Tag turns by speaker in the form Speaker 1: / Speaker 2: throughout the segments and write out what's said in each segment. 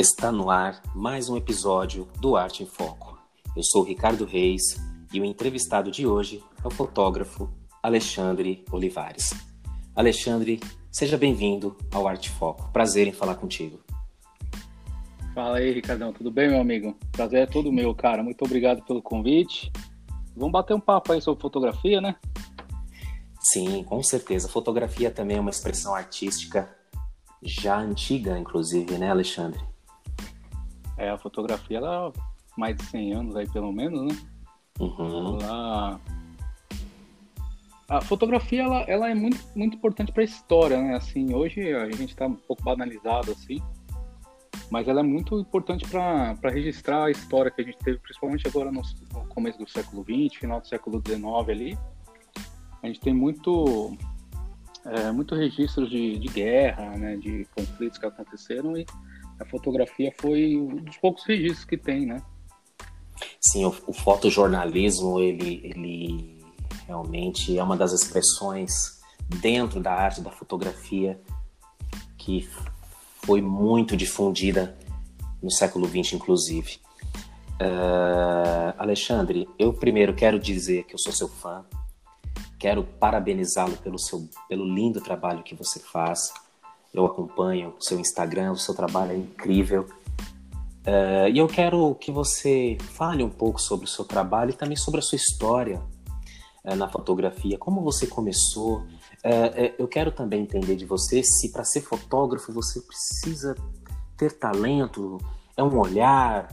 Speaker 1: Está no ar mais um episódio do Arte em Foco. Eu sou Ricardo Reis e o entrevistado de hoje é o fotógrafo Alexandre Olivares. Alexandre, seja bem-vindo ao Arte Foco. Prazer em falar contigo.
Speaker 2: Fala aí, Ricardão. Tudo bem, meu amigo? Prazer é todo meu, cara. Muito obrigado pelo convite. Vamos bater um papo aí sobre fotografia, né?
Speaker 1: Sim, com certeza. Fotografia também é uma expressão artística já antiga, inclusive, né, Alexandre?
Speaker 2: É, a fotografia, ela mais de 100 anos aí, pelo menos, né?
Speaker 1: Uhum.
Speaker 2: Ela... A fotografia, ela, ela é muito, muito importante para a história, né? Assim, hoje a gente está um pouco banalizado, assim, mas ela é muito importante para registrar a história que a gente teve, principalmente agora no, no começo do século XX, final do século XIX ali. A gente tem muito, é, muito registros de, de guerra, né, de conflitos que aconteceram e a fotografia foi um dos poucos registros que tem, né?
Speaker 1: Sim, o, o fotojornalismo, ele, ele realmente é uma das expressões dentro da arte da fotografia que foi muito difundida no século XX, inclusive. Uh, Alexandre, eu primeiro quero dizer que eu sou seu fã, quero parabenizá-lo pelo seu pelo lindo trabalho que você faz eu acompanho o seu Instagram, o seu trabalho é incrível. Uh, e eu quero que você fale um pouco sobre o seu trabalho e também sobre a sua história uh, na fotografia. Como você começou? Uh, eu quero também entender de você se para ser fotógrafo você precisa ter talento, é um olhar,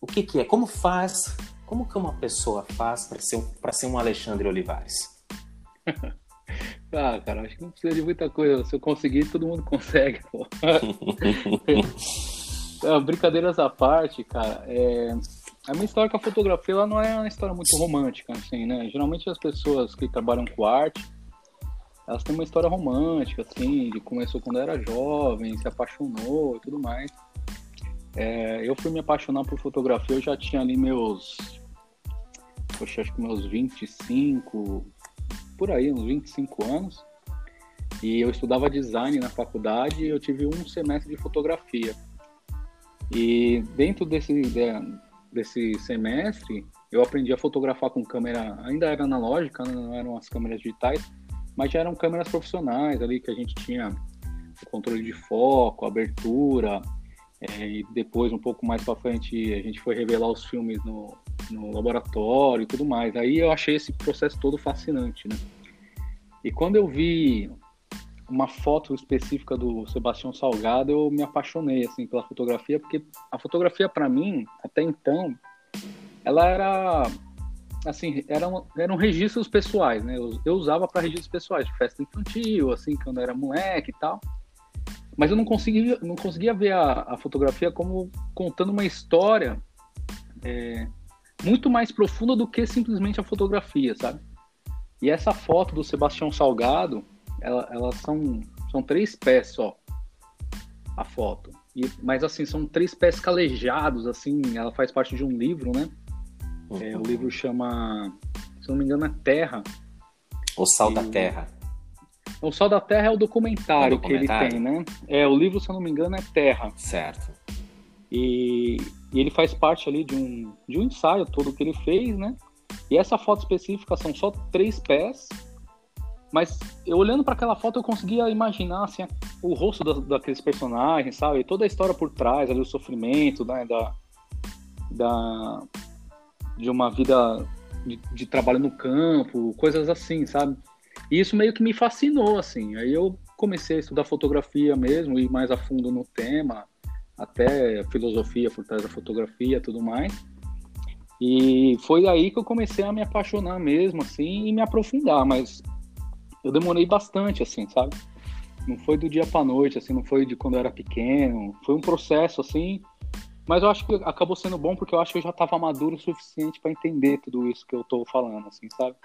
Speaker 1: o que, que é? Como faz? Como que uma pessoa faz para ser, um, ser um Alexandre Olivares?
Speaker 2: Ah, cara, acho que não precisa de muita coisa. Se eu conseguir, todo mundo consegue, pô. brincadeiras à parte, cara, é... a minha história com a fotografia ela não é uma história muito romântica, assim, né? Geralmente as pessoas que trabalham com arte, elas têm uma história romântica, assim, de começou quando era jovem, se apaixonou e tudo mais. É... eu fui me apaixonar por fotografia, eu já tinha ali meus. Poxa, acho que meus 25, por aí, uns 25 anos. E eu estudava design na faculdade e eu tive um semestre de fotografia. E dentro desse, desse semestre, eu aprendi a fotografar com câmera, ainda era analógica, né, não eram as câmeras digitais, mas já eram câmeras profissionais ali que a gente tinha controle de foco, abertura, é, e depois, um pouco mais para frente, a gente foi revelar os filmes no, no laboratório e tudo mais. Aí eu achei esse processo todo fascinante, né? E quando eu vi uma foto específica do Sebastião Salgado, eu me apaixonei assim pela fotografia, porque a fotografia para mim, até então, ela era assim, eram, eram registros pessoais, né? Eu, eu usava para registros pessoais, de festa infantil, assim, quando eu era moleque e tal. Mas eu não conseguia, não conseguia ver a, a fotografia como contando uma história é, muito mais profunda do que simplesmente a fotografia, sabe? E essa foto do Sebastião Salgado, ela, elas são, são três pés só, a foto. E, mas assim, são três pés calejados, assim, ela faz parte de um livro, né? Uhum. É, o livro chama, se não me engano, é Terra.
Speaker 1: O Sal e, da Terra.
Speaker 2: O Sal da Terra é o documentário, é o documentário, que ele tem, né? É, o livro, se eu não me engano, é Terra.
Speaker 1: Certo.
Speaker 2: E, e, ele faz parte ali de um, de um ensaio todo que ele fez, né? E essa foto específica são só três pés, mas eu olhando para aquela foto eu conseguia imaginar assim, o rosto da, daqueles personagens, sabe? E toda a história por trás, ali o sofrimento, né? Da, da de uma vida de, de trabalho no campo, coisas assim, sabe? E isso meio que me fascinou, assim. Aí eu comecei a estudar fotografia mesmo, ir mais a fundo no tema, até filosofia por trás da fotografia tudo mais. E foi aí que eu comecei a me apaixonar mesmo, assim, e me aprofundar, mas eu demorei bastante, assim, sabe? Não foi do dia para noite, assim, não foi de quando eu era pequeno, foi um processo, assim, mas eu acho que acabou sendo bom porque eu acho que eu já estava maduro o suficiente para entender tudo isso que eu estou falando, assim, sabe?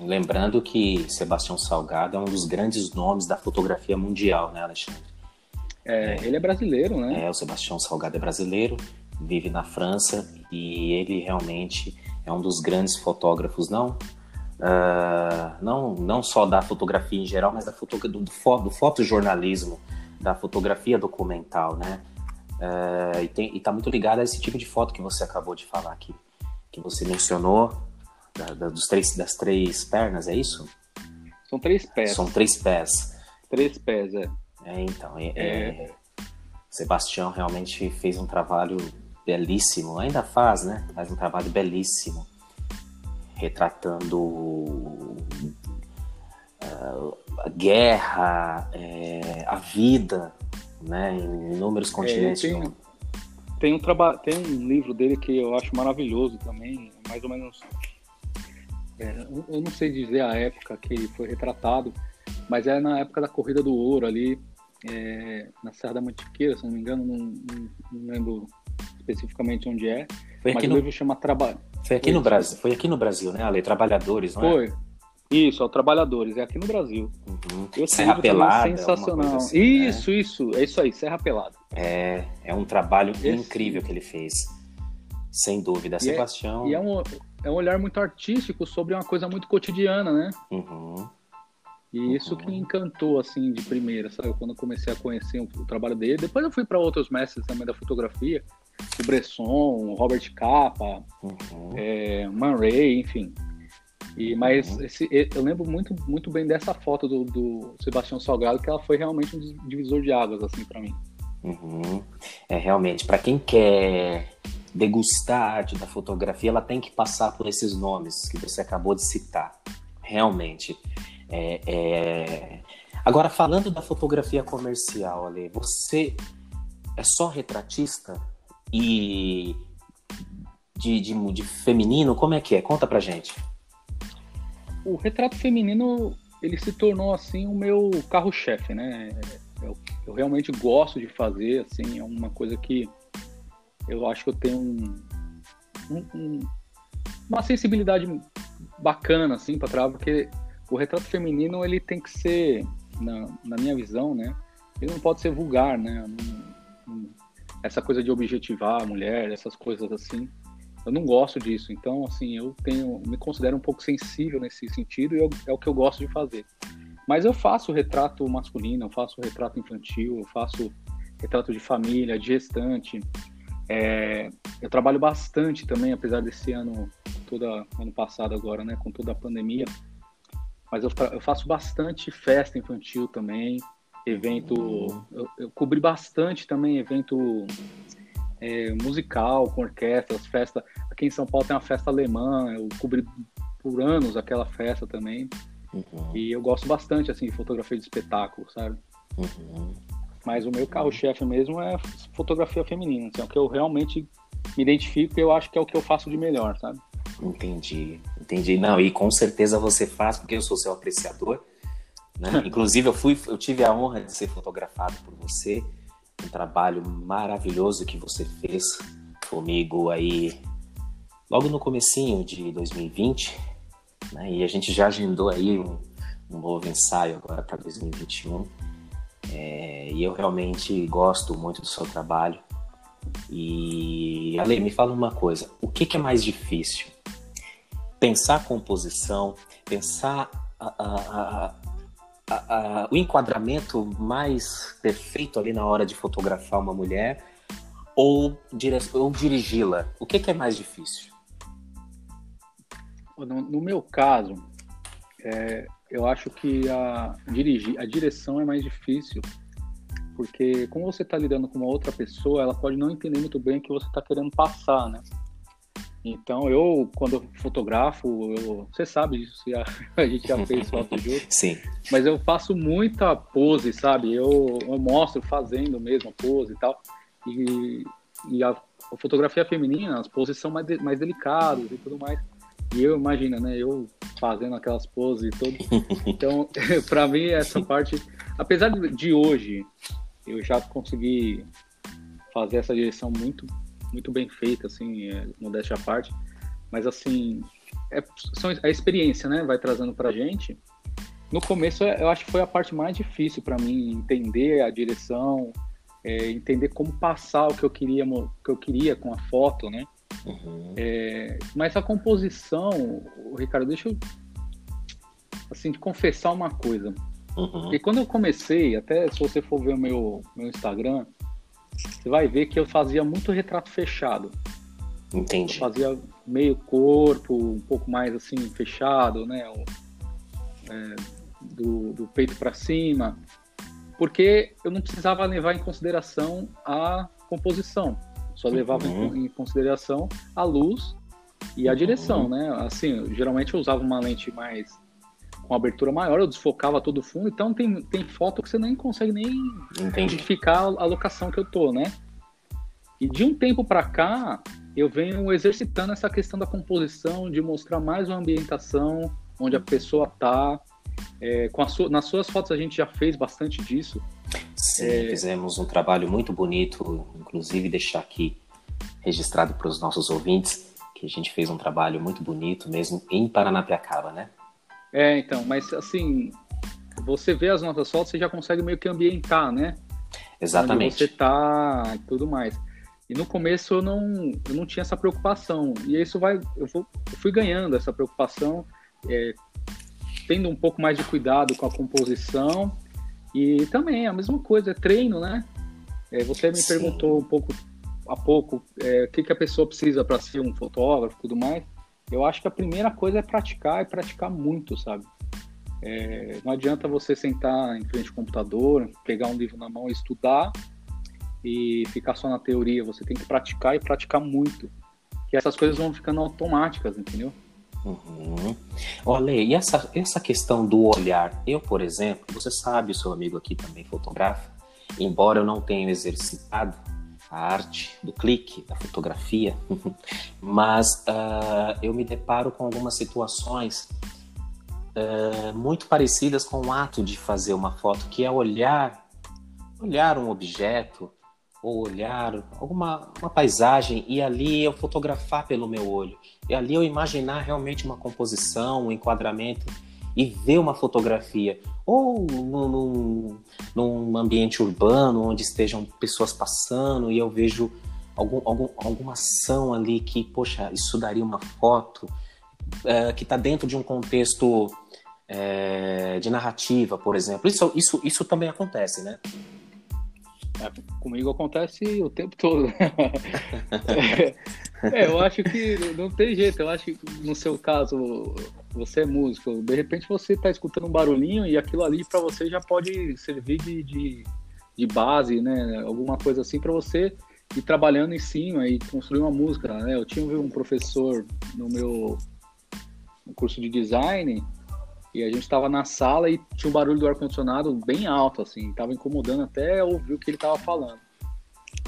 Speaker 1: Lembrando que Sebastião Salgado é um dos grandes nomes da fotografia mundial, né, Alexandre?
Speaker 2: É, ele é brasileiro, né?
Speaker 1: É, o Sebastião Salgado é brasileiro, vive na França e ele realmente é um dos grandes fotógrafos, não, uh, não, não só da fotografia em geral, mas da foto, do, do, do fotojornalismo, da fotografia documental, né? Uh, e, tem, e tá muito ligado a esse tipo de foto que você acabou de falar aqui, que você mencionou, da, da, dos três, das três pernas, é isso?
Speaker 2: São três pés.
Speaker 1: São três pés.
Speaker 2: Três pés, é.
Speaker 1: É, então, é, é... Sebastião realmente fez um trabalho belíssimo, ainda faz, né? Faz um trabalho belíssimo, retratando uh, a guerra, é, a vida, né? Em inúmeros é, continentes.
Speaker 2: É, tem, tem, um traba... tem um livro dele que eu acho maravilhoso também, mais ou menos. É, eu não sei dizer a época que ele foi retratado, mas é na época da Corrida do Ouro ali, é, na Serra da Mantiqueira, se não me engano, não, não, não lembro especificamente onde é. Foi mas no... o livro chama Trabalho.
Speaker 1: Foi aqui no Brasil, foi aqui no Brasil, né, Ale? Trabalhadores, não
Speaker 2: foi. é? Foi. Isso, é o Trabalhadores, é aqui no Brasil.
Speaker 1: Uhum. Serra Pelada.
Speaker 2: É sensacional. Assim, isso, né? isso, é isso aí, Serra Pelada.
Speaker 1: É, é um trabalho Esse... incrível que ele fez. Sem dúvida, e Sebastião.
Speaker 2: É, e é um, é um olhar muito artístico sobre uma coisa muito cotidiana, né?
Speaker 1: Uhum.
Speaker 2: E isso que me encantou, assim, de primeira, sabe? Quando eu comecei a conhecer o, o trabalho dele. Depois eu fui para outros mestres também da fotografia, o Bresson, o Robert Capa, uhum. é, Man Ray, enfim. E, mas uhum. esse, eu lembro muito, muito bem dessa foto do, do Sebastião Salgado, que ela foi realmente um divisor de águas, assim, para mim.
Speaker 1: Uhum. É, realmente, para quem quer degustar a arte da fotografia, ela tem que passar por esses nomes que você acabou de citar. Realmente. É, é... Agora, falando da fotografia comercial, Ale, você é só retratista e de, de, de, feminino? Como é que é? Conta pra gente.
Speaker 2: O retrato feminino, ele se tornou, assim, o meu carro-chefe, né? Eu, eu, realmente gosto de fazer, assim, é uma coisa que eu acho que eu tenho um, um, um, uma sensibilidade bacana, assim, pra trás, porque o retrato feminino ele tem que ser, na, na minha visão, né? Ele não pode ser vulgar, né? Não, não, essa coisa de objetivar a mulher, essas coisas assim, eu não gosto disso. Então, assim, eu tenho, me considero um pouco sensível nesse sentido e eu, é o que eu gosto de fazer. Mas eu faço retrato masculino, eu faço retrato infantil, eu faço retrato de família, de gestante. É, eu trabalho bastante também, apesar desse ano, toda ano passado agora, né, com toda a pandemia, mas eu, eu faço bastante festa infantil também, evento. Uhum. Eu, eu cobri bastante também evento é, musical, com orquestras, festa. Aqui em São Paulo tem uma festa alemã, eu cobri por anos aquela festa também. Uhum. E eu gosto bastante assim de fotografia de espetáculo, sabe? Uhum. Mas o meu carro-chefe mesmo é fotografia feminina, assim, é o que eu realmente me identifico e eu acho que é o que eu faço de melhor, sabe?
Speaker 1: Entendi, entendi. Não, e com certeza você faz, porque eu sou seu apreciador. Né? Inclusive, eu, fui, eu tive a honra de ser fotografado por você. Um trabalho maravilhoso que você fez comigo aí logo no comecinho de 2020. Né? E a gente já agendou aí um, um novo ensaio agora para 2021. É, e eu realmente gosto muito do seu trabalho. E Ale, me fala uma coisa: o que, que é mais difícil? pensar a composição, pensar a, a, a, o enquadramento mais perfeito ali na hora de fotografar uma mulher ou, ou dirigi-la? O que, que, é mais difícil?
Speaker 2: No, no meu caso, é, eu acho que a, dirigir, a direção é mais difícil, porque como você está lidando com uma outra pessoa, ela pode não entender muito bem o que você está querendo passar, né? Então, eu, quando eu fotografo, eu, você sabe disso, a, a gente já fez foto junto.
Speaker 1: Sim.
Speaker 2: Mas eu faço muita pose, sabe? Eu, eu mostro fazendo mesmo a pose e tal. E, e a, a, fotografia feminina, as poses são mais, mais delicadas e tudo mais. E eu, imagina, né? Eu fazendo aquelas poses e tudo. Então, para mim, essa parte... Apesar de hoje, eu já consegui fazer essa direção muito muito bem feita, assim, é, modéstia à parte. Mas, assim, é, são, a experiência, né, vai trazendo pra gente. No começo, eu acho que foi a parte mais difícil para mim, entender a direção, é, entender como passar o que eu queria, que eu queria com a foto, né? Uhum. É, mas a composição, Ricardo, deixa eu assim, te confessar uma coisa. Uhum. Porque quando eu comecei, até se você for ver o meu, meu Instagram, você vai ver que eu fazia muito retrato fechado.
Speaker 1: Entendi.
Speaker 2: Eu fazia meio corpo, um pouco mais assim, fechado, né? É, do, do peito para cima, porque eu não precisava levar em consideração a composição, só levava uhum. em, em, consideração a luz e a uhum. direção, né? Assim, geralmente eu usava uma lente mais com abertura maior, eu desfocava todo o fundo, então tem, tem foto que você nem consegue nem Entendi. identificar a locação que eu tô, né? E de um tempo para cá, eu venho exercitando essa questão da composição, de mostrar mais uma ambientação, onde a pessoa tá, é, com su nas suas fotos a gente já fez bastante disso.
Speaker 1: Sim, é... fizemos um trabalho muito bonito, inclusive deixar aqui registrado para os nossos ouvintes que a gente fez um trabalho muito bonito mesmo em Paranapiacaba, né?
Speaker 2: É, então, mas assim, você vê as nossas fotos, você já consegue meio que ambientar, né?
Speaker 1: Exatamente.
Speaker 2: Onde você tá e tudo mais. E no começo eu não, eu não tinha essa preocupação. E isso vai, eu, vou, eu fui ganhando essa preocupação é, tendo um pouco mais de cuidado com a composição e também a mesma coisa, é treino, né? É, você me Sim. perguntou um pouco há pouco é, o que, que a pessoa precisa para ser um fotógrafo e tudo mais. Eu acho que a primeira coisa é praticar e praticar muito, sabe? É, não adianta você sentar em frente ao computador, pegar um livro na mão e estudar e ficar só na teoria. Você tem que praticar e praticar muito. Que essas coisas vão ficando automáticas, entendeu?
Speaker 1: Uhum. Olha, e essa, essa questão do olhar, eu, por exemplo, você sabe, o seu amigo aqui também fotografa, embora eu não tenha exercitado a arte do clique, da fotografia, mas uh, eu me deparo com algumas situações uh, muito parecidas com o ato de fazer uma foto, que é olhar, olhar um objeto, ou olhar alguma uma paisagem e ali eu fotografar pelo meu olho. E ali eu imaginar realmente uma composição, um enquadramento e ver uma fotografia. Ou num, num ambiente urbano onde estejam pessoas passando e eu vejo algum, algum, alguma ação ali que, poxa, isso daria uma foto é, que está dentro de um contexto é, de narrativa, por exemplo. Isso, isso, isso também acontece, né?
Speaker 2: É, comigo acontece o tempo todo. é, eu acho que não tem jeito. Eu acho que no seu caso, você é músico. De repente você está escutando um barulhinho e aquilo ali para você já pode servir de, de, de base, né? Alguma coisa assim para você ir trabalhando em cima e construir uma música. Né? Eu tinha um professor no meu curso de design e a gente estava na sala e tinha um barulho do ar-condicionado bem alto, assim, tava incomodando até ouvir o que ele tava falando.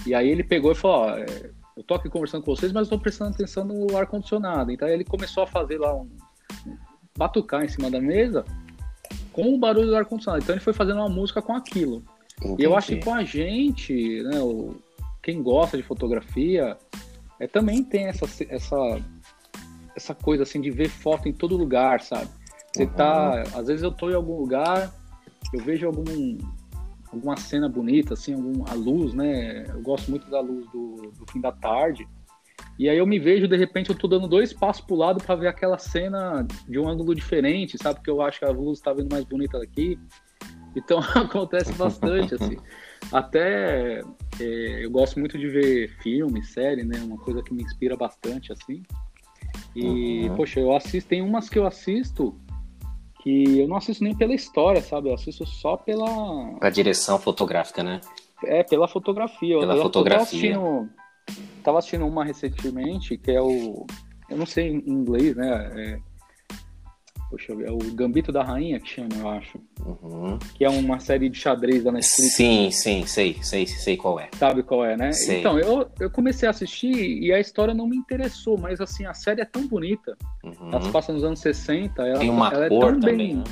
Speaker 2: E aí ele pegou e falou: Ó, é, eu tô aqui conversando com vocês, mas estou prestando atenção no ar-condicionado. Então ele começou a fazer lá um, um batucar em cima da mesa com o barulho do ar-condicionado. Então ele foi fazendo uma música com aquilo. Entendi. E eu acho que com a gente, né, o, quem gosta de fotografia, é, também tem essa, essa, essa coisa assim de ver foto em todo lugar, sabe? Você uhum. tá. Às vezes eu tô em algum lugar, eu vejo algum, alguma cena bonita, assim, algum, a luz, né? Eu gosto muito da luz do, do fim da tarde. E aí eu me vejo, de repente, eu tô dando dois passos pro lado para ver aquela cena de um ângulo diferente, sabe? Porque eu acho que a luz tá vendo mais bonita daqui. Então acontece bastante, assim. Até é, eu gosto muito de ver filme, série, né? Uma coisa que me inspira bastante, assim. E, uhum. poxa, eu assisto, tem umas que eu assisto que eu não assisto nem pela história, sabe? Eu assisto só pela.
Speaker 1: A direção fotográfica, né?
Speaker 2: É, pela fotografia.
Speaker 1: Pela
Speaker 2: eu,
Speaker 1: fotografia.
Speaker 2: Eu tava assistindo, tava assistindo uma recentemente, que é o. Eu não sei em inglês, né? É, Poxa, é o Gambito da Rainha que chama, eu acho.
Speaker 1: Uhum.
Speaker 2: Que é uma série de xadrez da Netflix.
Speaker 1: Sim, sim, sei, sei, sei qual é.
Speaker 2: Sabe qual é, né?
Speaker 1: Sei.
Speaker 2: Então, eu, eu comecei a assistir e a história não me interessou, mas assim, a série é tão bonita. Uhum. Ela se passa nos anos 60, ela,
Speaker 1: Tem uma
Speaker 2: ela
Speaker 1: cor
Speaker 2: é tão
Speaker 1: também,
Speaker 2: bem.
Speaker 1: Né?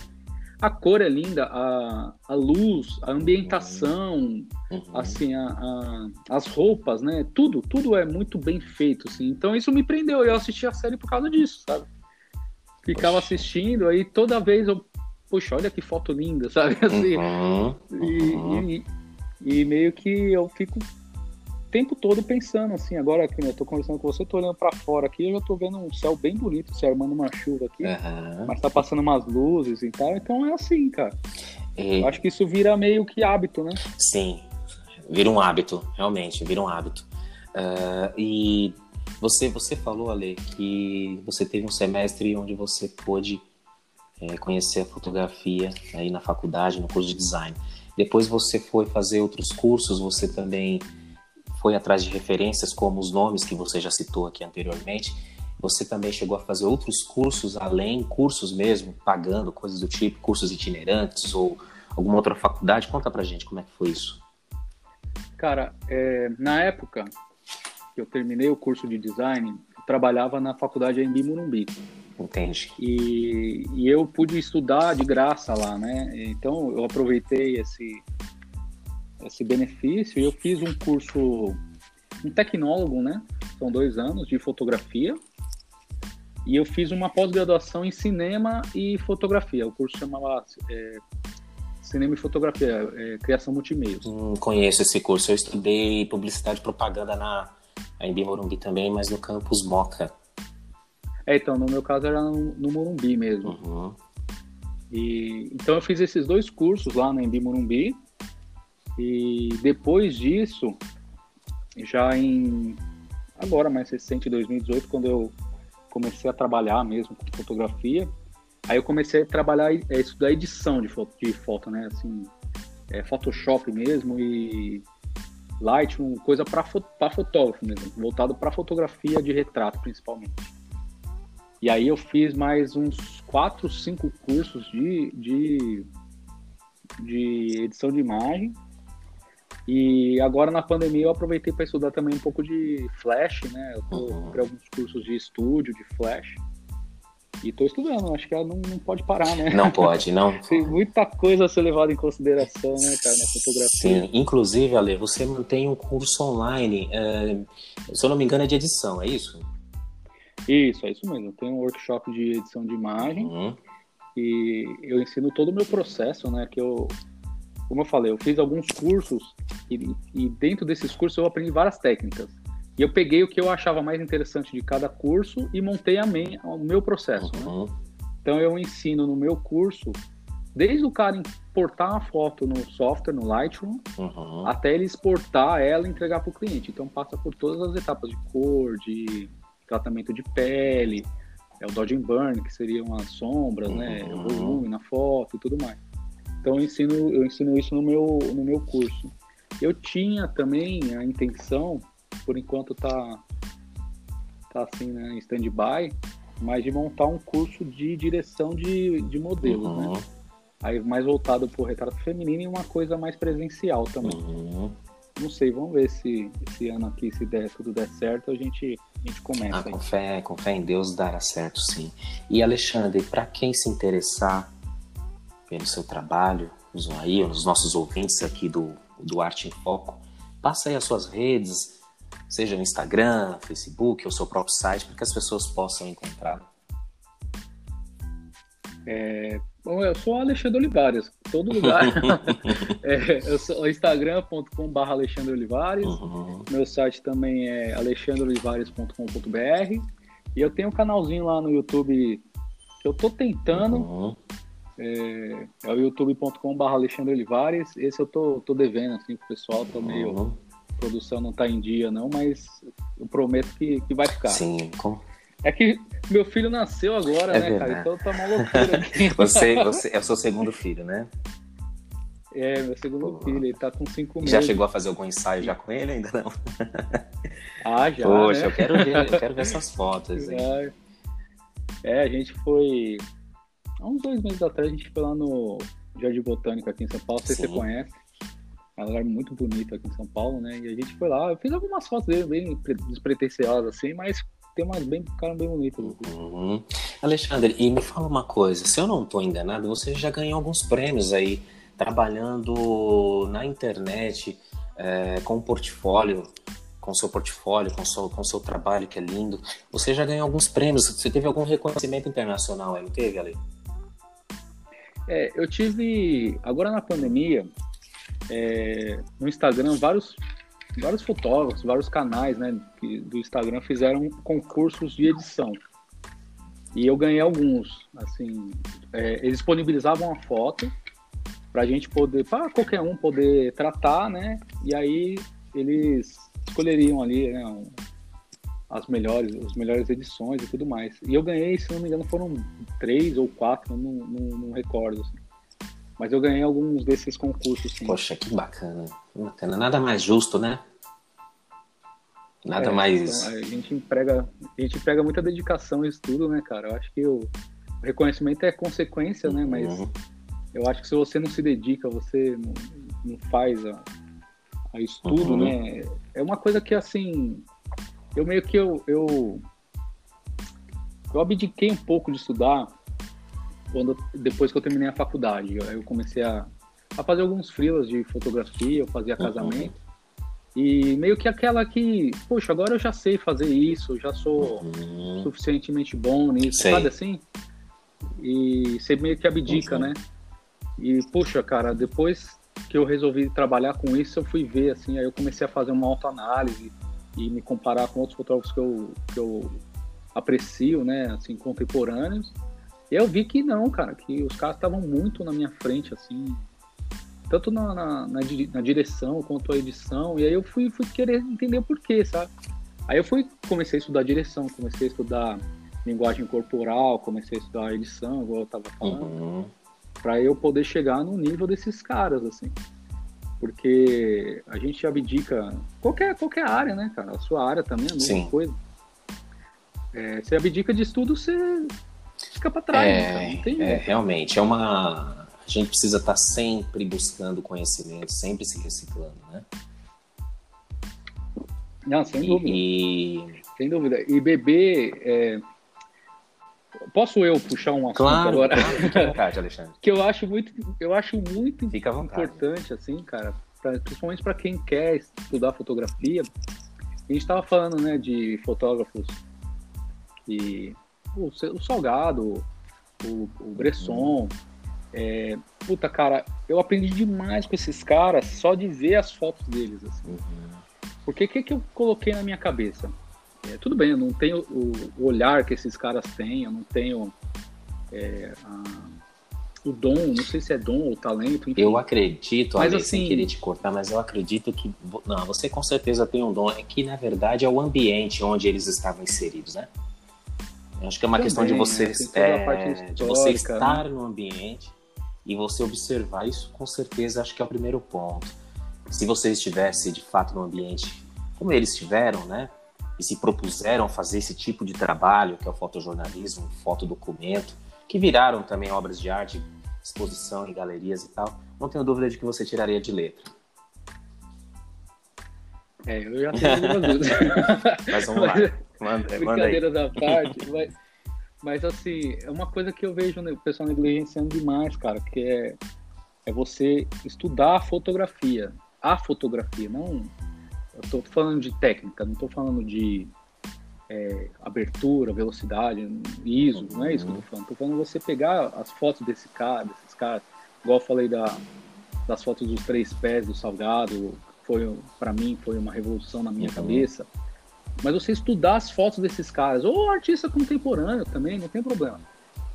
Speaker 2: A cor é linda, a, a luz, a ambientação,
Speaker 1: uhum.
Speaker 2: assim, a, a, as roupas, né? Tudo, tudo é muito bem feito, assim. Então isso me prendeu. Eu assisti a série por causa disso, sabe? Ficava assistindo, aí toda vez eu, puxa, olha que foto linda, sabe? Assim,
Speaker 1: uhum,
Speaker 2: uhum. E, e, e, meio que eu fico o tempo todo pensando assim, agora que eu tô conversando com você, tô olhando para fora aqui, eu já tô vendo um céu bem bonito, se armando uma chuva aqui,
Speaker 1: uhum.
Speaker 2: mas tá passando umas luzes e tal, então é assim, cara. Eu acho que isso vira meio que hábito, né?
Speaker 1: Sim, vira um hábito, realmente, vira um hábito. Uh, e você, você falou, Ale, que você teve um semestre onde você pôde é, conhecer a fotografia aí na faculdade, no curso de design. Depois você foi fazer outros cursos, você também foi atrás de referências como os nomes que você já citou aqui anteriormente. Você também chegou a fazer outros cursos além, cursos mesmo, pagando, coisas do tipo, cursos itinerantes ou alguma outra faculdade? Conta pra gente como é que foi isso.
Speaker 2: Cara, é, na época eu terminei o curso de design, trabalhava na faculdade em Morumbi.
Speaker 1: Entende.
Speaker 2: E, e eu pude estudar de graça lá, né? Então eu aproveitei esse, esse benefício e eu fiz um curso, um tecnólogo, né? São dois anos de fotografia. E eu fiz uma pós-graduação em cinema e fotografia. O curso chamava é, Cinema e Fotografia, é, Criação Multimeios.
Speaker 1: Hum, conheço esse curso. Eu estudei publicidade e propaganda na em Morumbi também, mas no campus Moca.
Speaker 2: É, então, no meu caso era no, no Morumbi mesmo. Uhum. E, então eu fiz esses dois cursos lá na Embi Morumbi. E depois disso, já em agora mais recente, 2018, quando eu comecei a trabalhar mesmo com fotografia, aí eu comecei a trabalhar, é, estudar edição de foto, de foto, né? Assim, é, Photoshop mesmo e Lightroom, coisa para fotógrafo mesmo, voltado para fotografia de retrato principalmente. E aí eu fiz mais uns quatro, cinco cursos de, de, de edição de imagem. E agora na pandemia eu aproveitei para estudar também um pouco de Flash, né? Eu tô, uhum. alguns cursos de estúdio, de Flash. E estou estudando, acho que ela não, não pode parar, né?
Speaker 1: Não pode, não.
Speaker 2: Tem muita coisa a ser levada em consideração, né, cara, na fotografia.
Speaker 1: Sim, inclusive, Ale, você mantém um curso online, é, se eu não me engano, é de edição, é isso?
Speaker 2: Isso, é isso mesmo. Tem um workshop de edição de imagem uhum. e eu ensino todo o meu processo, né? Que eu, como eu falei, eu fiz alguns cursos e, e dentro desses cursos eu aprendi várias técnicas. E eu peguei o que eu achava mais interessante de cada curso e montei a o meu processo. Né? Uhum. Né? Então eu ensino no meu curso desde o cara importar uma foto no software, no Lightroom, uhum. até ele exportar ela e entregar para o cliente. Então passa por todas as etapas de cor, de tratamento de pele, é o dodge and burn, que seriam as sombras, né, uhum. né, o volume na foto e tudo mais. Então eu ensino, eu ensino isso no meu, no meu curso. Eu tinha também a intenção, por enquanto tá, tá assim, né, em stand-by, mas de montar um curso de direção de, de modelos, né? uhum. né? Aí mais voltado para o retrato feminino e uma coisa mais presencial também. Uhum. Não sei, vamos ver se esse ano aqui, se der, tudo der certo, a gente a gente começa. Ah,
Speaker 1: com fé, com fé em Deus dará certo, sim. E Alexandre, para quem se interessar pelo seu trabalho, os aí, os nossos ouvintes aqui do, do Arte em Foco, passa aí as suas redes, seja no Instagram, Facebook ou seu próprio site, para que as pessoas possam encontrá-lo.
Speaker 2: É, bom, eu sou Alexandre Olivares, todo lugar. é, eu sou instagram.com.br Alexandre Olivares. Uhum. Meu site também é alexandreolivares.com.br. E eu tenho um canalzinho lá no YouTube que eu tô tentando. Uhum. É, é o youtube.com.br Alexandre Olivares. Esse eu tô, tô devendo assim pro pessoal, tô meio. Uhum. Produção não tá em dia, não, mas eu prometo que, que vai ficar.
Speaker 1: Sim, com,
Speaker 2: é que meu filho nasceu agora, é né, verdade. cara? Então tá uma loucura aqui.
Speaker 1: você, você é o seu segundo filho, né?
Speaker 2: É, meu segundo Pô. filho, ele tá com cinco meses.
Speaker 1: Já chegou a fazer algum ensaio já com ele? Ainda não?
Speaker 2: Ah, já.
Speaker 1: Poxa,
Speaker 2: né?
Speaker 1: eu quero ver, eu quero ver essas fotos. Hein?
Speaker 2: É, a gente foi. Há uns dois meses atrás a gente foi lá no Jardim Botânico aqui em São Paulo, não sei se você conhece. É um lugar muito bonito aqui em São Paulo, né? E a gente foi lá, eu fiz algumas fotos dele bem despretensiosas assim, mas tem umas bem, ficaram bem bonitas.
Speaker 1: Uhum. Alexandre, e me fala uma coisa, se eu não estou enganado, você já ganhou alguns prêmios aí, trabalhando na internet, é, com o portfólio, com seu portfólio, com seu, com seu trabalho, que é lindo. Você já ganhou alguns prêmios, você teve algum reconhecimento internacional aí, não teve, Ale?
Speaker 2: É, eu tive, agora na pandemia, é, no Instagram, vários vários fotógrafos, vários canais né, do Instagram fizeram concursos de edição. E eu ganhei alguns. Assim, é, eles disponibilizavam a foto pra gente poder, para qualquer um poder tratar, né? E aí eles escolheriam ali, né, um, as melhores, as melhores edições e tudo mais. E eu ganhei, se não me engano, foram três ou quatro, não, não, não recordo. Assim. Mas eu ganhei alguns desses concursos, sim.
Speaker 1: Poxa, que bacana. Bacana. Nada mais justo, né? Nada é, mais.
Speaker 2: Então, a gente emprega, a gente emprega muita dedicação e estudo, né, cara? Eu acho que o, reconhecimento é consequência, né? Mas uhum. eu acho que se você não se dedica, você não, não faz a, a estudo, uhum. né? É uma coisa que assim, eu meio que eu, eu eu abdiquei um pouco de estudar quando depois que eu terminei a faculdade. Eu, eu comecei a, a fazer alguns freelas de fotografia, eu fazia uhum. casamento. E meio que aquela que, poxa, agora eu já sei fazer isso, já sou uhum. suficientemente bom nisso, sei. sabe assim? E você meio que abdica, uhum. né? E, poxa, cara, depois que eu resolvi trabalhar com isso, eu fui ver, assim, aí eu comecei a fazer uma autoanálise e me comparar com outros fotógrafos que eu, que eu aprecio, né, assim, contemporâneos. E eu vi que não, cara, que os caras estavam muito na minha frente, assim, tanto na, na, na, na, direção quanto a edição. E aí eu fui, fui querer entender por quê, sabe? Aí eu fui, comecei a estudar direção, comecei a estudar linguagem corporal, comecei a estudar edição, igual eu tava falando, uhum. para eu poder chegar no nível desses caras, assim. Porque a gente abdica qualquer, qualquer área, né, cara? A sua área também é a mesma Sim. coisa. É, você abdica de estudo, você fica para trás.
Speaker 1: É, né, é, realmente, é uma a gente precisa estar tá sempre buscando conhecimento, sempre se reciclando, né?
Speaker 2: Não, sem dúvida. E... Sem dúvida. E beber. É... Posso eu puxar um assunto
Speaker 1: claro,
Speaker 2: agora?
Speaker 1: Claro, fica à vontade, Alexandre.
Speaker 2: que eu acho muito, eu acho muito importante, assim, cara, pra, principalmente para quem quer estudar fotografia. A gente estava falando, né, de fotógrafos e o, o Salgado, o, o Bresson, é, puta, cara, eu aprendi demais com esses caras só de ver as fotos deles, assim. Uhum. Porque o que, que eu coloquei na minha cabeça? É, tudo bem, eu não tenho o, o, olhar que esses caras têm, eu não tenho é, a, o dom, não sei se é dom ou talento.
Speaker 1: Enfim. Eu acredito, mas, Ale, assim, sem querer te cortar, mas eu acredito que. Não, você com certeza tem um dom. É que, na verdade, é o ambiente onde eles estavam inseridos, né? Acho que é uma Também, questão de você, é, de você né? estar né? no ambiente e você observar isso, com certeza, acho que é o primeiro ponto. Se você estivesse de fato no ambiente como eles estiveram, né? E se propuseram fazer esse tipo de trabalho, que é o fotojornalismo, fotodocumento, que viraram também obras de arte, exposição em galerias e tal, não tenho dúvida de que você tiraria de letra.
Speaker 2: É, eu já tenho dúvidas.
Speaker 1: mas vamos lá. Manda,
Speaker 2: manda da parte, mas mas assim, é uma coisa que eu vejo né, o pessoal negligenciando demais, cara, que é, é você estudar a fotografia. A fotografia, não. Eu tô falando de técnica, não tô falando de é, abertura, velocidade, ISO, não é isso que eu tô uhum. falando. Tô falando você pegar as fotos desse cara, desses caras, igual eu falei da, das fotos dos três pés do Salgado, foi para mim foi uma revolução na minha uhum. cabeça mas você estudar as fotos desses caras, ou artista contemporâneo também, não tem problema.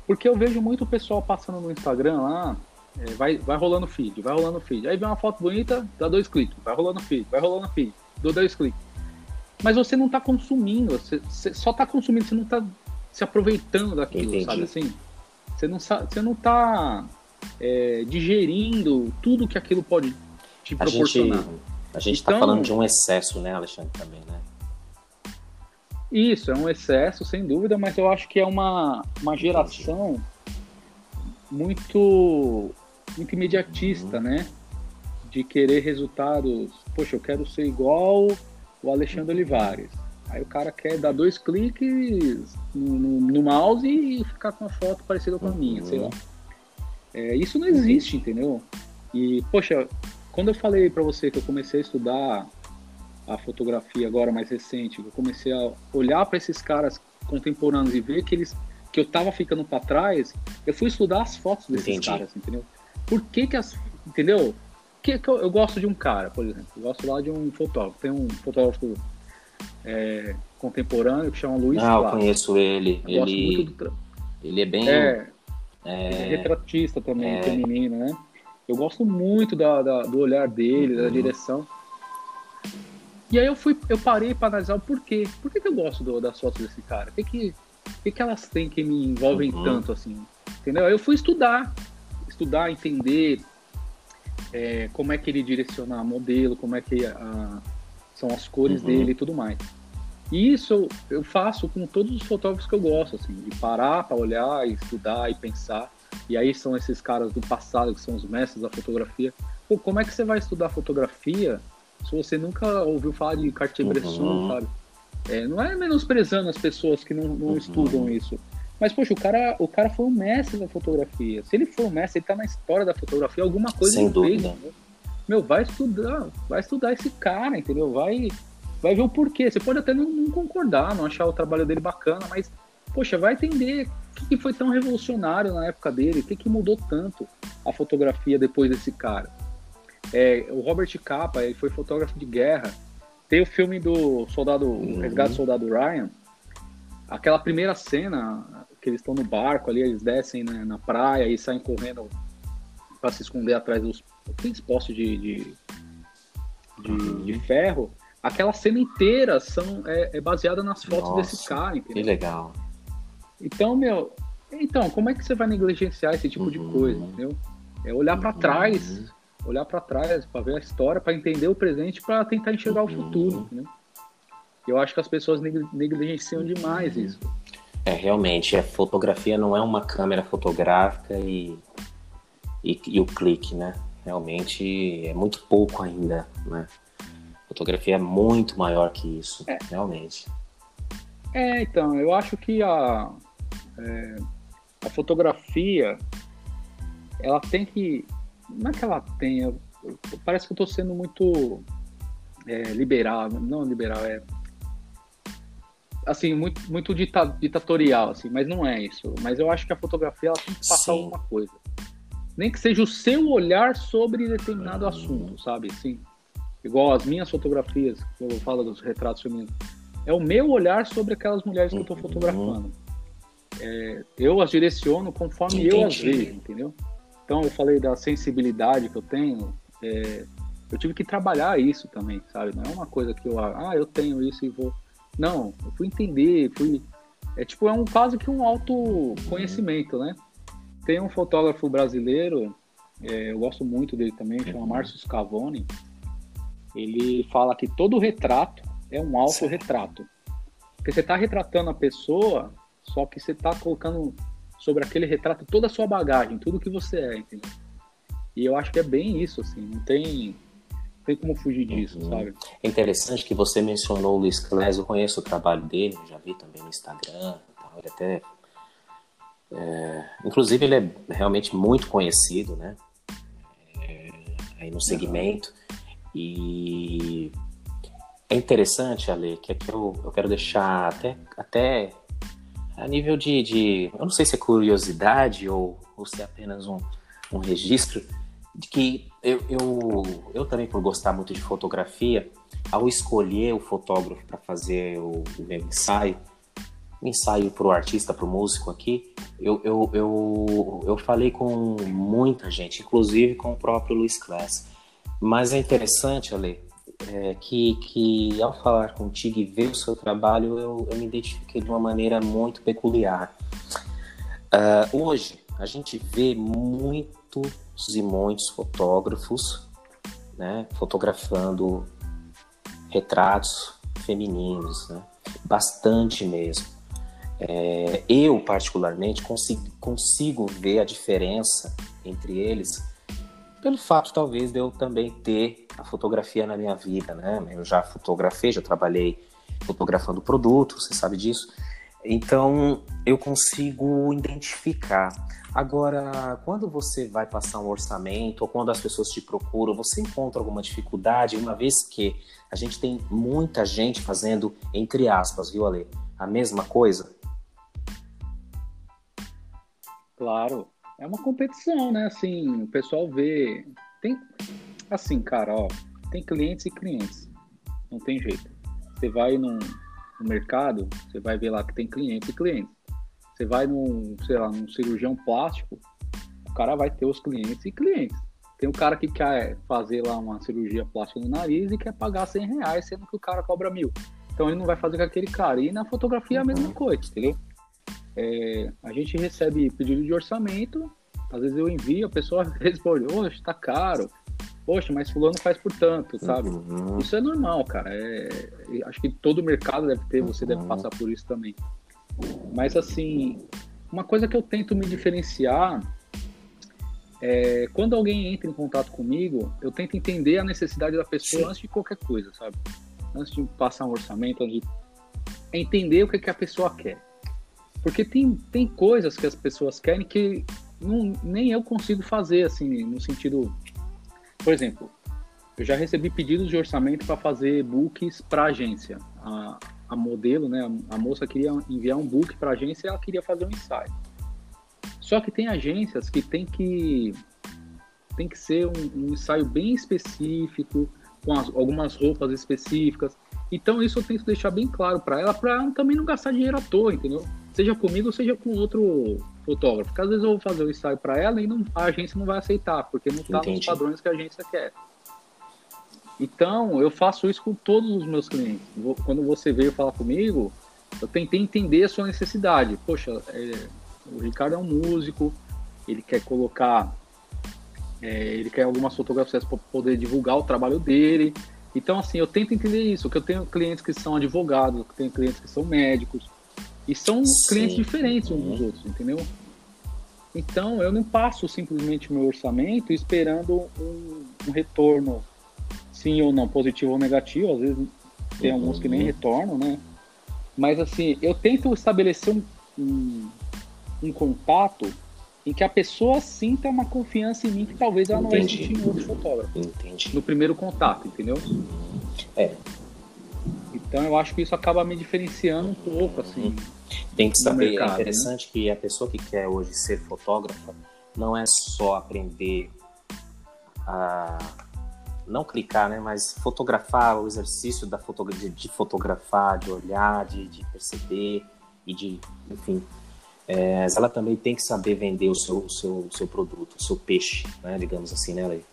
Speaker 2: Porque eu vejo muito pessoal passando no Instagram lá, é, vai, vai rolando feed, vai rolando feed. Aí vem uma foto bonita, dá dois cliques, vai rolando feed, vai rolando feed, dou dois cliques. Mas você não está consumindo, você, você só está consumindo, você não está se aproveitando daquilo, Entendi. sabe assim? Você não, você não tá é, digerindo tudo que aquilo pode te proporcionar.
Speaker 1: A gente está então, falando de um excesso, né, Alexandre, também, né?
Speaker 2: Isso, é um excesso, sem dúvida, mas eu acho que é uma, uma geração muito, muito imediatista, uhum. né? De querer resultados. Poxa, eu quero ser igual o Alexandre Olivares. Aí o cara quer dar dois cliques no, no, no mouse e ficar com a foto parecida com a minha, uhum. sei lá. É, isso não existe, entendeu? E, poxa, quando eu falei para você que eu comecei a estudar a fotografia agora mais recente, eu comecei a olhar para esses caras contemporâneos e ver que eles que eu tava ficando para trás, eu fui estudar as fotos desses Entendi. caras, entendeu? Por que que as, entendeu? Que, que eu, eu, gosto de um cara, por exemplo, eu gosto lá de um fotógrafo, tem um fotógrafo é, contemporâneo que chama Luiz
Speaker 1: Ah, eu conheço ele, eu ele, do... ele é bem...
Speaker 2: É, é... é retratista também, é... feminino, né? Eu gosto muito da, da do olhar dele, uhum. da direção. E aí eu fui, eu parei para analisar o porquê. Por que, que eu gosto do, das fotos desse cara? O que, que, que, que elas têm que me envolvem uhum. tanto assim? Entendeu? Aí eu fui estudar, estudar, entender é, como é que ele direciona modelo, como é que a, são as cores uhum. dele e tudo mais. E isso eu, eu, faço com todos os fotógrafos que eu gosto, assim, de parar para olhar, estudar e pensar. E aí são esses caras do passado que são os mestres da fotografia. Pô, como é que você vai estudar fotografia se você nunca ouviu falar de Cartier-Bresson, uhum. sabe? É, não é menosprezando as pessoas que não, não uhum. estudam isso. Mas, poxa, o cara, o cara foi um mestre da fotografia. Se ele for um mestre, ele tá na história da fotografia, alguma coisa
Speaker 1: Sem ele dúvida.
Speaker 2: fez. Meu, vai estudar, vai estudar esse cara, entendeu? Vai, vai ver o porquê. Você pode até não, não concordar, não achar o trabalho dele bacana, mas, poxa, vai entender o que, foi tão revolucionário na época dele, o que, que mudou tanto a fotografia depois desse cara. É, o Robert Capa, ele foi fotógrafo de guerra. Tem o filme do Soldado, uhum. Resgate Soldado Ryan. Aquela primeira cena, que eles estão no barco ali, eles descem né, na praia e saem correndo para se esconder atrás dos postos de, de, de, uhum. de, ferro. Aquela cena inteira são, é, é baseada nas fotos Nossa, desse cara, entendeu?
Speaker 1: Que legal.
Speaker 2: Então, meu, então, como é que você vai negligenciar esse tipo uhum. de coisa, entendeu? É olhar para trás, uhum. Olhar para trás, para ver a história, para entender o presente, para tentar enxergar o uhum. futuro, entendeu? Eu acho que as pessoas negligenciam demais isso.
Speaker 1: É, realmente, a fotografia não é uma câmera fotográfica e, e, e, o clique, né? Realmente é muito pouco ainda, né? Fotografia é muito maior que isso, é. realmente.
Speaker 2: É, então, eu acho que a, é, a fotografia, ela tem que... Não é que ela tenha... Parece que eu estou sendo muito é, liberal, não liberal, é assim, muito, muito dita, ditatorial, assim, mas não é isso. Mas eu acho que a fotografia ela tem que passar Sim. alguma coisa. Nem que seja o seu olhar sobre determinado uhum. assunto, sabe? Assim, igual as minhas fotografias, que eu falo dos retratos femininos. É o meu olhar sobre aquelas mulheres que eu estou uhum. fotografando. É, eu as direciono conforme Entendi. eu as vejo, entendeu? Então eu falei da sensibilidade que eu tenho. É, eu tive que trabalhar isso também, sabe? Não é uma coisa que eu, ah, eu tenho isso e vou não, eu fui entender, fui. É tipo, é um quase que um autoconhecimento, né? Tem um fotógrafo brasileiro, é, eu gosto muito dele também, chama Márcio Scavone. Ele fala que todo retrato é um autorretrato. Porque você está retratando a pessoa, só que você está colocando sobre aquele retrato toda a sua bagagem, tudo que você é, entendeu? E eu acho que é bem isso, assim, não tem tem como fugir disso, uhum. sabe?
Speaker 1: É interessante que você mencionou o Luiz Clés, eu conheço o trabalho dele, já vi também no Instagram, tal, ele até. É, inclusive, ele é realmente muito conhecido, né? É, aí no segmento. E é interessante, Ale, que aqui eu, eu quero deixar até, até a nível de, de. Eu não sei se é curiosidade ou, ou se é apenas um, um registro de que eu, eu, eu também, por gostar muito de fotografia, ao escolher o fotógrafo para fazer o, o meu ensaio, ensaio para o artista, para o músico aqui, eu, eu, eu, eu falei com muita gente, inclusive com o próprio Luiz Class. Mas é interessante, Ale, é, que, que ao falar contigo e ver o seu trabalho, eu, eu me identifiquei de uma maneira muito peculiar. Uh, hoje, a gente vê muito e muitos fotógrafos, né, fotografando retratos femininos, né, bastante mesmo. É, eu, particularmente, consigo, consigo ver a diferença entre eles pelo fato, talvez, de eu também ter a fotografia na minha vida, né? Eu já fotografei, já trabalhei fotografando produtos, você sabe disso. Então, eu consigo identificar. Agora, quando você vai passar um orçamento ou quando as pessoas te procuram, você encontra alguma dificuldade, uma vez que a gente tem muita gente fazendo, entre aspas, viu, Ale? A mesma coisa?
Speaker 2: Claro. É uma competição, né? Assim, o pessoal vê. Tem. Assim, cara, ó. Tem clientes e clientes. Não tem jeito. Você vai num, no mercado, você vai ver lá que tem clientes e clientes. Você vai num, sei lá, num cirurgião plástico, o cara vai ter os clientes e clientes. Tem um cara que quer fazer lá uma cirurgia plástica no nariz e quer pagar 100 reais, sendo que o cara cobra mil. Então ele não vai fazer com aquele cara. E na fotografia é a mesma coisa, entendeu? É, a gente recebe pedido de orçamento, às vezes eu envio, a pessoa responde, oxe, tá caro. Poxa, mas fulano faz por tanto, sabe? Uhum. Isso é normal, cara. É, acho que todo mercado deve ter, você uhum. deve passar por isso também. Mas assim, uma coisa que eu tento me diferenciar é quando alguém entra em contato comigo, eu tento entender a necessidade da pessoa Sim. antes de qualquer coisa, sabe? Antes de passar um orçamento, antes de entender o que, que a pessoa quer. Porque tem, tem coisas que as pessoas querem que não, nem eu consigo fazer, assim, no sentido. Por exemplo, eu já recebi pedidos de orçamento para fazer books para agência. A, a modelo, né, a, a moça queria enviar um book para agência e ela queria fazer um ensaio. Só que tem agências que tem que tem que ser um, um ensaio bem específico, com as, algumas roupas específicas. Então isso eu tento deixar bem claro para ela, para também não gastar dinheiro à toa, entendeu? Seja comigo, seja com outro fotógrafo. Porque às vezes eu vou fazer o ensaio para ela e não, a agência não vai aceitar, porque não está nos padrões que a agência quer. Então, eu faço isso com todos os meus clientes. Quando você veio falar comigo, eu tentei entender a sua necessidade. Poxa, é, o Ricardo é um músico, ele quer colocar, é, ele quer algumas fotografias para poder divulgar o trabalho dele. Então, assim, eu tento entender isso, que eu tenho clientes que são advogados, eu tenho clientes que são médicos, e são Sim. clientes diferentes uns dos outros, entendeu? Então, eu não passo simplesmente meu orçamento esperando um, um, retorno, sim ou não, positivo ou negativo. Às vezes tem uhum. alguns que nem retornam, né? Mas, assim, eu tento estabelecer um, um, um, contato em que a pessoa sinta uma confiança em mim que talvez ela Entendi. não sentir em outro fotógrafo. Entendi. No primeiro contato, entendeu?
Speaker 1: É.
Speaker 2: Então, eu acho que isso acaba me diferenciando um pouco, assim. Uhum
Speaker 1: tem que saber, é mercado, é interessante né? que a pessoa que quer hoje ser fotógrafa não é só aprender a não clicar, né, mas fotografar o exercício da fotogra de, de fotografar, de olhar, de, de, perceber e de, enfim, é, ela também tem que saber vender o seu, o seu, o seu produto, o seu peixe, né, digamos assim, né, Lei?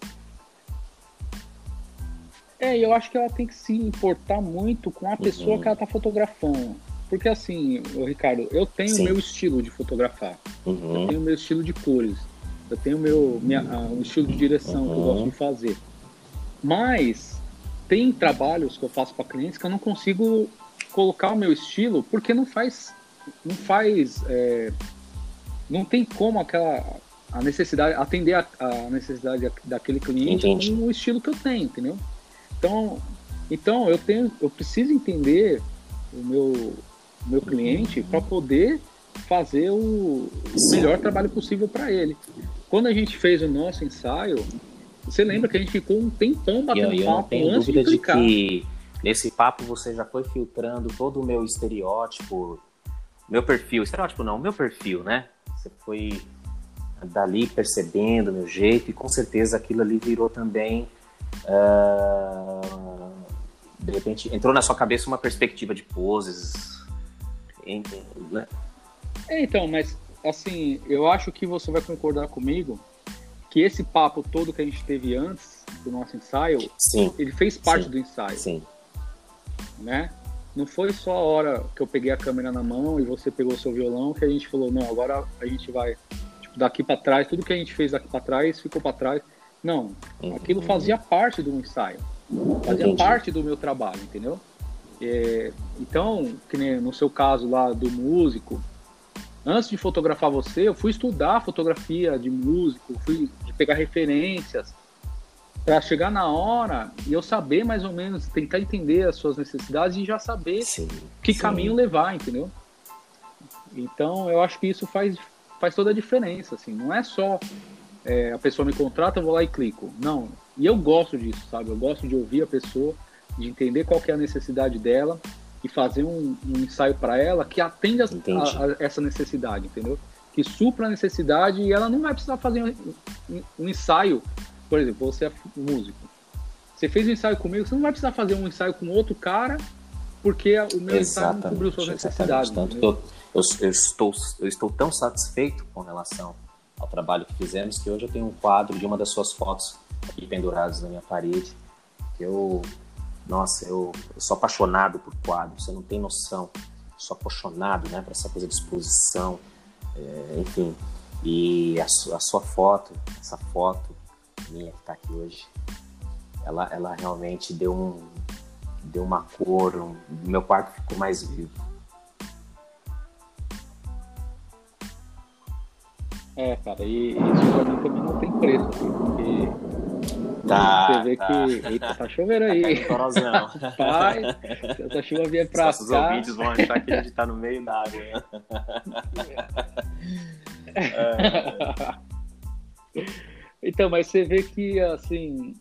Speaker 2: É, eu acho que ela tem que se importar muito com a pessoa uhum. que ela está fotografando. Porque assim, Ricardo, eu tenho o meu estilo de fotografar. Uhum. Eu tenho o meu estilo de cores. Eu tenho o meu minha, uh, estilo de direção uhum. que eu gosto de fazer. Mas tem trabalhos que eu faço para clientes que eu não consigo colocar o meu estilo porque não faz não faz é, não tem como aquela a necessidade atender a, a necessidade daquele cliente Entendi. com o estilo que eu tenho entendeu então então eu tenho eu preciso entender o meu meu cliente para poder fazer o, melhor trabalho possível para ele. Quando a gente fez o nosso ensaio, você lembra que a gente ficou um tempão batendo eu, eu papo não antes dúvida de, de que
Speaker 1: nesse papo você já foi filtrando todo o meu estereótipo, meu perfil, estereótipo não, meu perfil, né? Você foi dali percebendo meu jeito e com certeza aquilo ali virou também uh, de repente entrou na sua cabeça uma perspectiva de poses
Speaker 2: né? É, então, mas assim, eu acho que você vai concordar comigo que esse papo todo que a gente teve antes do nosso ensaio,
Speaker 1: sim,
Speaker 2: ele fez parte
Speaker 1: sim,
Speaker 2: do ensaio.
Speaker 1: Sim.
Speaker 2: Né? Não foi só a hora que eu peguei a câmera na mão e você pegou o seu violão que a gente falou, não, agora a gente vai tipo, daqui para trás, tudo que a gente fez daqui para trás ficou para trás. Não, uhum. aquilo fazia parte do ensaio. Fazia Entendi. parte do meu trabalho, entendeu? É, então, que nem no seu caso lá do músico, antes de fotografar você, eu fui estudar fotografia de músico, fui pegar referências para chegar na hora e eu saber mais ou menos, tentar entender as suas necessidades e já saber sim, que sim. caminho levar, entendeu? Então, eu acho que isso faz, faz toda a diferença, assim, não é só é, a pessoa me contrata, eu vou lá e clico. Não, e eu gosto disso, sabe? Eu gosto de ouvir a pessoa de entender qual é a necessidade dela e fazer um, um ensaio para ela que atenda a, a, essa necessidade, entendeu? Que supra a necessidade e ela não vai precisar fazer um, um ensaio. Por exemplo, você é músico. Você fez um ensaio comigo, você não vai precisar fazer um ensaio com outro cara porque o meu ensaio não cobriu suas necessidades.
Speaker 1: Tanto eu, eu, eu, estou, eu estou tão satisfeito com relação ao trabalho que fizemos que hoje eu tenho um quadro de uma das suas fotos aqui pendurados na minha parede. Eu, nossa, eu, eu sou apaixonado por quadros, você não tem noção. Eu sou apaixonado, né, por essa coisa de exposição, é, enfim. E a, a, sua foto, essa foto minha que está aqui hoje, ela, ela realmente deu um, deu uma cor, um, meu quarto ficou mais vivo.
Speaker 2: É, cara, e isso pra mim também não tem preço, assim, porque
Speaker 1: tá,
Speaker 2: você vê
Speaker 1: tá.
Speaker 2: que. Eita, tá chovendo aí.
Speaker 1: Tá
Speaker 2: Pai, se essa chuva vier pra cá.
Speaker 1: ouvintes vão achar que a gente tá no meio da água. Né? é.
Speaker 2: Então, mas você vê que, assim,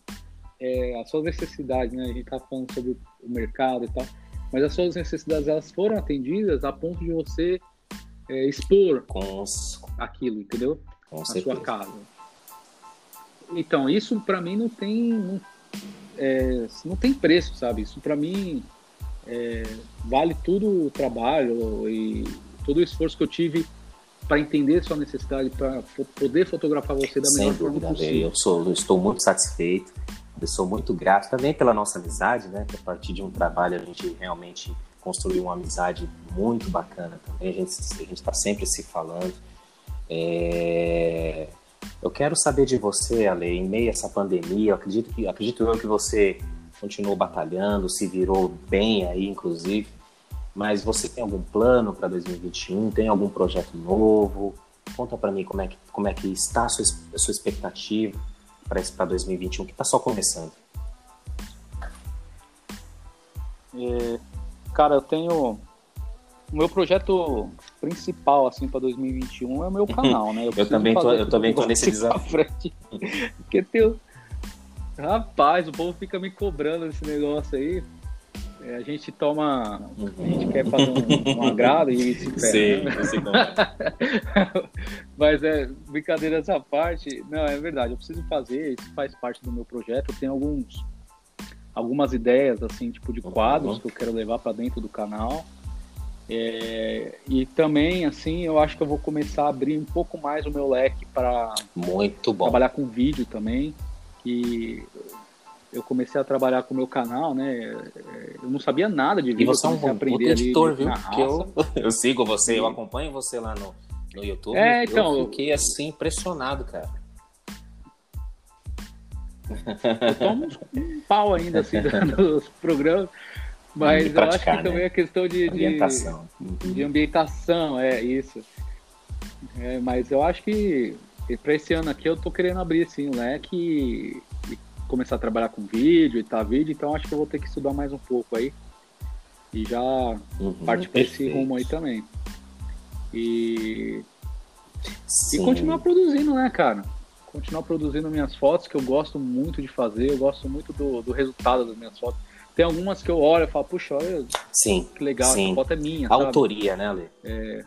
Speaker 2: é, as suas necessidades, né? A gente tá falando sobre o mercado e tal, mas as suas necessidades, elas foram atendidas a ponto de você é, expor
Speaker 1: com
Speaker 2: aquilo, entendeu?
Speaker 1: Com
Speaker 2: Na
Speaker 1: certeza.
Speaker 2: sua casa. Então, isso pra mim não tem, não, é, não tem preço, sabe? Isso pra mim é, vale tudo o trabalho e todo o esforço que eu tive para entender sua necessidade, para poder fotografar você da
Speaker 1: Sem
Speaker 2: melhor forma possível.
Speaker 1: eu, sou, eu estou muito satisfeito, eu sou muito grato também pela nossa amizade, né? Que a partir de um trabalho a gente realmente construiu uma amizade muito bacana também. A gente está sempre se falando. É... Eu quero saber de você, Ale, em meio a essa pandemia, eu acredito que acredito eu que você continuou batalhando, se virou bem aí, inclusive. Mas você tem algum plano para 2021? Tem algum projeto novo? Conta para mim como é que como é que está a sua, a sua expectativa para 2021, que está só começando.
Speaker 2: É, cara, eu tenho o meu projeto principal assim para 2021 é o meu canal, né?
Speaker 1: Eu também tô, eu também tô nesse desafio.
Speaker 2: Porque tem Rapaz, o povo fica me cobrando esse negócio aí. É, a gente toma. A gente quer fazer um, um agrado e se perde.
Speaker 1: Sim,
Speaker 2: né?
Speaker 1: eu.
Speaker 2: Mas é, brincadeira essa parte. Não, é verdade, eu preciso fazer, isso faz parte do meu projeto. Eu tenho alguns, algumas ideias, assim, tipo de quadros
Speaker 1: Uhum.
Speaker 2: que eu quero levar para dentro do canal. É, e também, assim, eu acho que eu vou começar a abrir um pouco mais o meu leque para
Speaker 1: Muito bom.
Speaker 2: trabalhar com vídeo também. Que eu comecei a trabalhar com o meu canal, né? é, Eu não sabia nada de
Speaker 1: E
Speaker 2: vídeo.
Speaker 1: você é
Speaker 2: eu
Speaker 1: um bom editor, viu? eu, eu sigo você, eu
Speaker 2: Sim.
Speaker 1: acompanho você lá no, no YouTube.
Speaker 2: É, então,
Speaker 1: eu fiquei assim impressionado, cara.
Speaker 2: Eu tomo uns- um pau ainda assim nos programas, mas
Speaker 1: De
Speaker 2: eu acho
Speaker 1: praticar,
Speaker 2: que também
Speaker 1: né?
Speaker 2: é questão de, de,
Speaker 1: Orientação.
Speaker 2: de ambientação, é isso. É, mas eu acho que para esse ano aqui eu tô querendo abrir assim o leque e, e começar a trabalhar com vídeo, editar vídeo, então acho que eu vou ter que estudar mais um pouco aí e já
Speaker 1: Uhum,
Speaker 2: partir para esse rumo aí também. E, e
Speaker 1: Sim.
Speaker 2: continuar produzindo, né, cara? Continuar produzindo minhas fotos, que eu gosto muito de fazer, eu gosto muito do, do resultado das minhas fotos. Tem algumas que eu olho e falo, puxa, olha
Speaker 1: Sim.
Speaker 2: que legal,
Speaker 1: Sim.
Speaker 2: essa foto é minha. sabe?
Speaker 1: Autoria, né, Ale?
Speaker 2: É,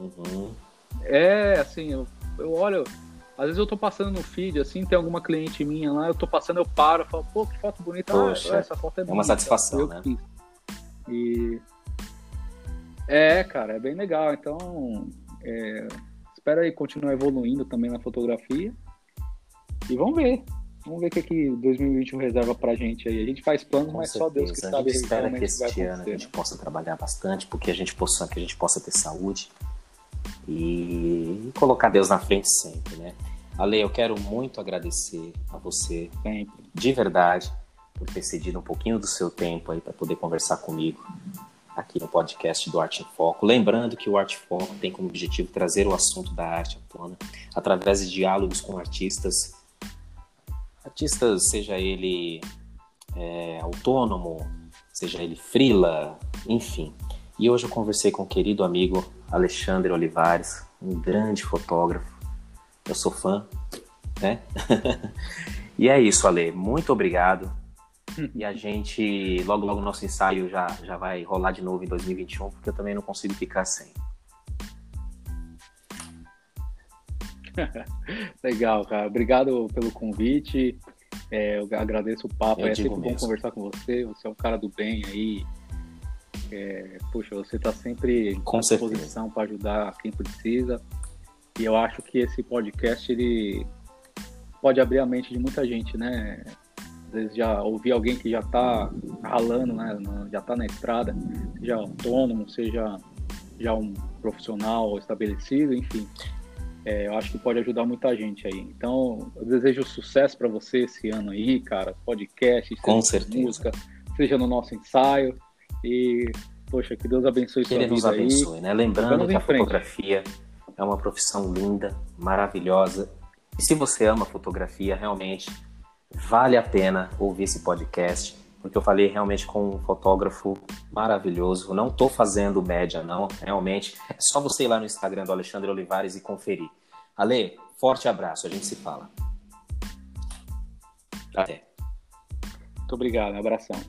Speaker 1: Uhum.
Speaker 2: é, assim, eu, eu olho. Às vezes eu tô passando no feed, assim, tem alguma cliente minha lá, eu tô passando, eu paro, eu falo, pô, que foto bonita, ah,
Speaker 1: Poxa,
Speaker 2: essa foto é,
Speaker 1: é
Speaker 2: minha.
Speaker 1: uma satisfação,
Speaker 2: eu
Speaker 1: né?
Speaker 2: fiz. E. É, cara, é bem legal. Então, é, espero aí continuar evoluindo também na fotografia. E vamos ver. Vamos ver o que, que 2021 reserva pra gente aí. A gente faz planos,
Speaker 1: Com
Speaker 2: mas só Deus que
Speaker 1: certeza.
Speaker 2: sabe
Speaker 1: A gente espera que este ano a gente possa trabalhar bastante, porque a gente possa, que a gente possa ter saúde e colocar Deus na frente sempre, né? Ale, eu quero muito agradecer a você,
Speaker 2: Sempre.
Speaker 1: de verdade, por ter cedido um pouquinho do seu tempo aí para poder conversar comigo aqui no podcast do Arte em Foco. Lembrando que o Arte em Foco tem como objetivo trazer o assunto da arte à tona através de diálogos com artistas, artistas, seja ele é, autônomo, seja ele frila, enfim. E hoje eu conversei com o querido amigo Alexandre Olivares, um grande fotógrafo. Eu sou fã, né? e é isso, Ale. Muito obrigado. E a gente, logo, logo, nosso ensaio já, já vai rolar de novo em 2021, porque eu também não consigo ficar sem.
Speaker 2: Legal, cara. Obrigado pelo convite. É, eu agradeço o papo.
Speaker 1: Eu
Speaker 2: é sempre bom
Speaker 1: mesmo.
Speaker 2: conversar com você. Você é um cara do bem aí. É, puxa, você está sempre
Speaker 1: Com
Speaker 2: à disposição para ajudar quem precisa. E eu acho que esse podcast ele pode abrir a mente de muita gente, né? Às vezes já ouvi alguém que já está ralando, né? Já está na estrada, seja autônomo, seja já um profissional estabelecido, enfim. É, eu acho que pode ajudar muita gente aí. Então, eu desejo sucesso para você esse ano aí, cara. Podcast,
Speaker 1: Com certeza. música,
Speaker 2: seja no nosso ensaio. E, poxa, que Deus abençoe
Speaker 1: que sua nos abençoe,
Speaker 2: aí.
Speaker 1: né? Lembrando que a frente. fotografia é uma profissão linda, maravilhosa. E se você ama fotografia, realmente vale a pena ouvir esse podcast porque eu falei realmente com um fotógrafo maravilhoso. Não estou fazendo média, não, realmente. É só você ir lá no Instagram do Alexandre Olivares e conferir. Ale, forte abraço, a gente se fala. Até.
Speaker 2: Muito obrigado, um abração.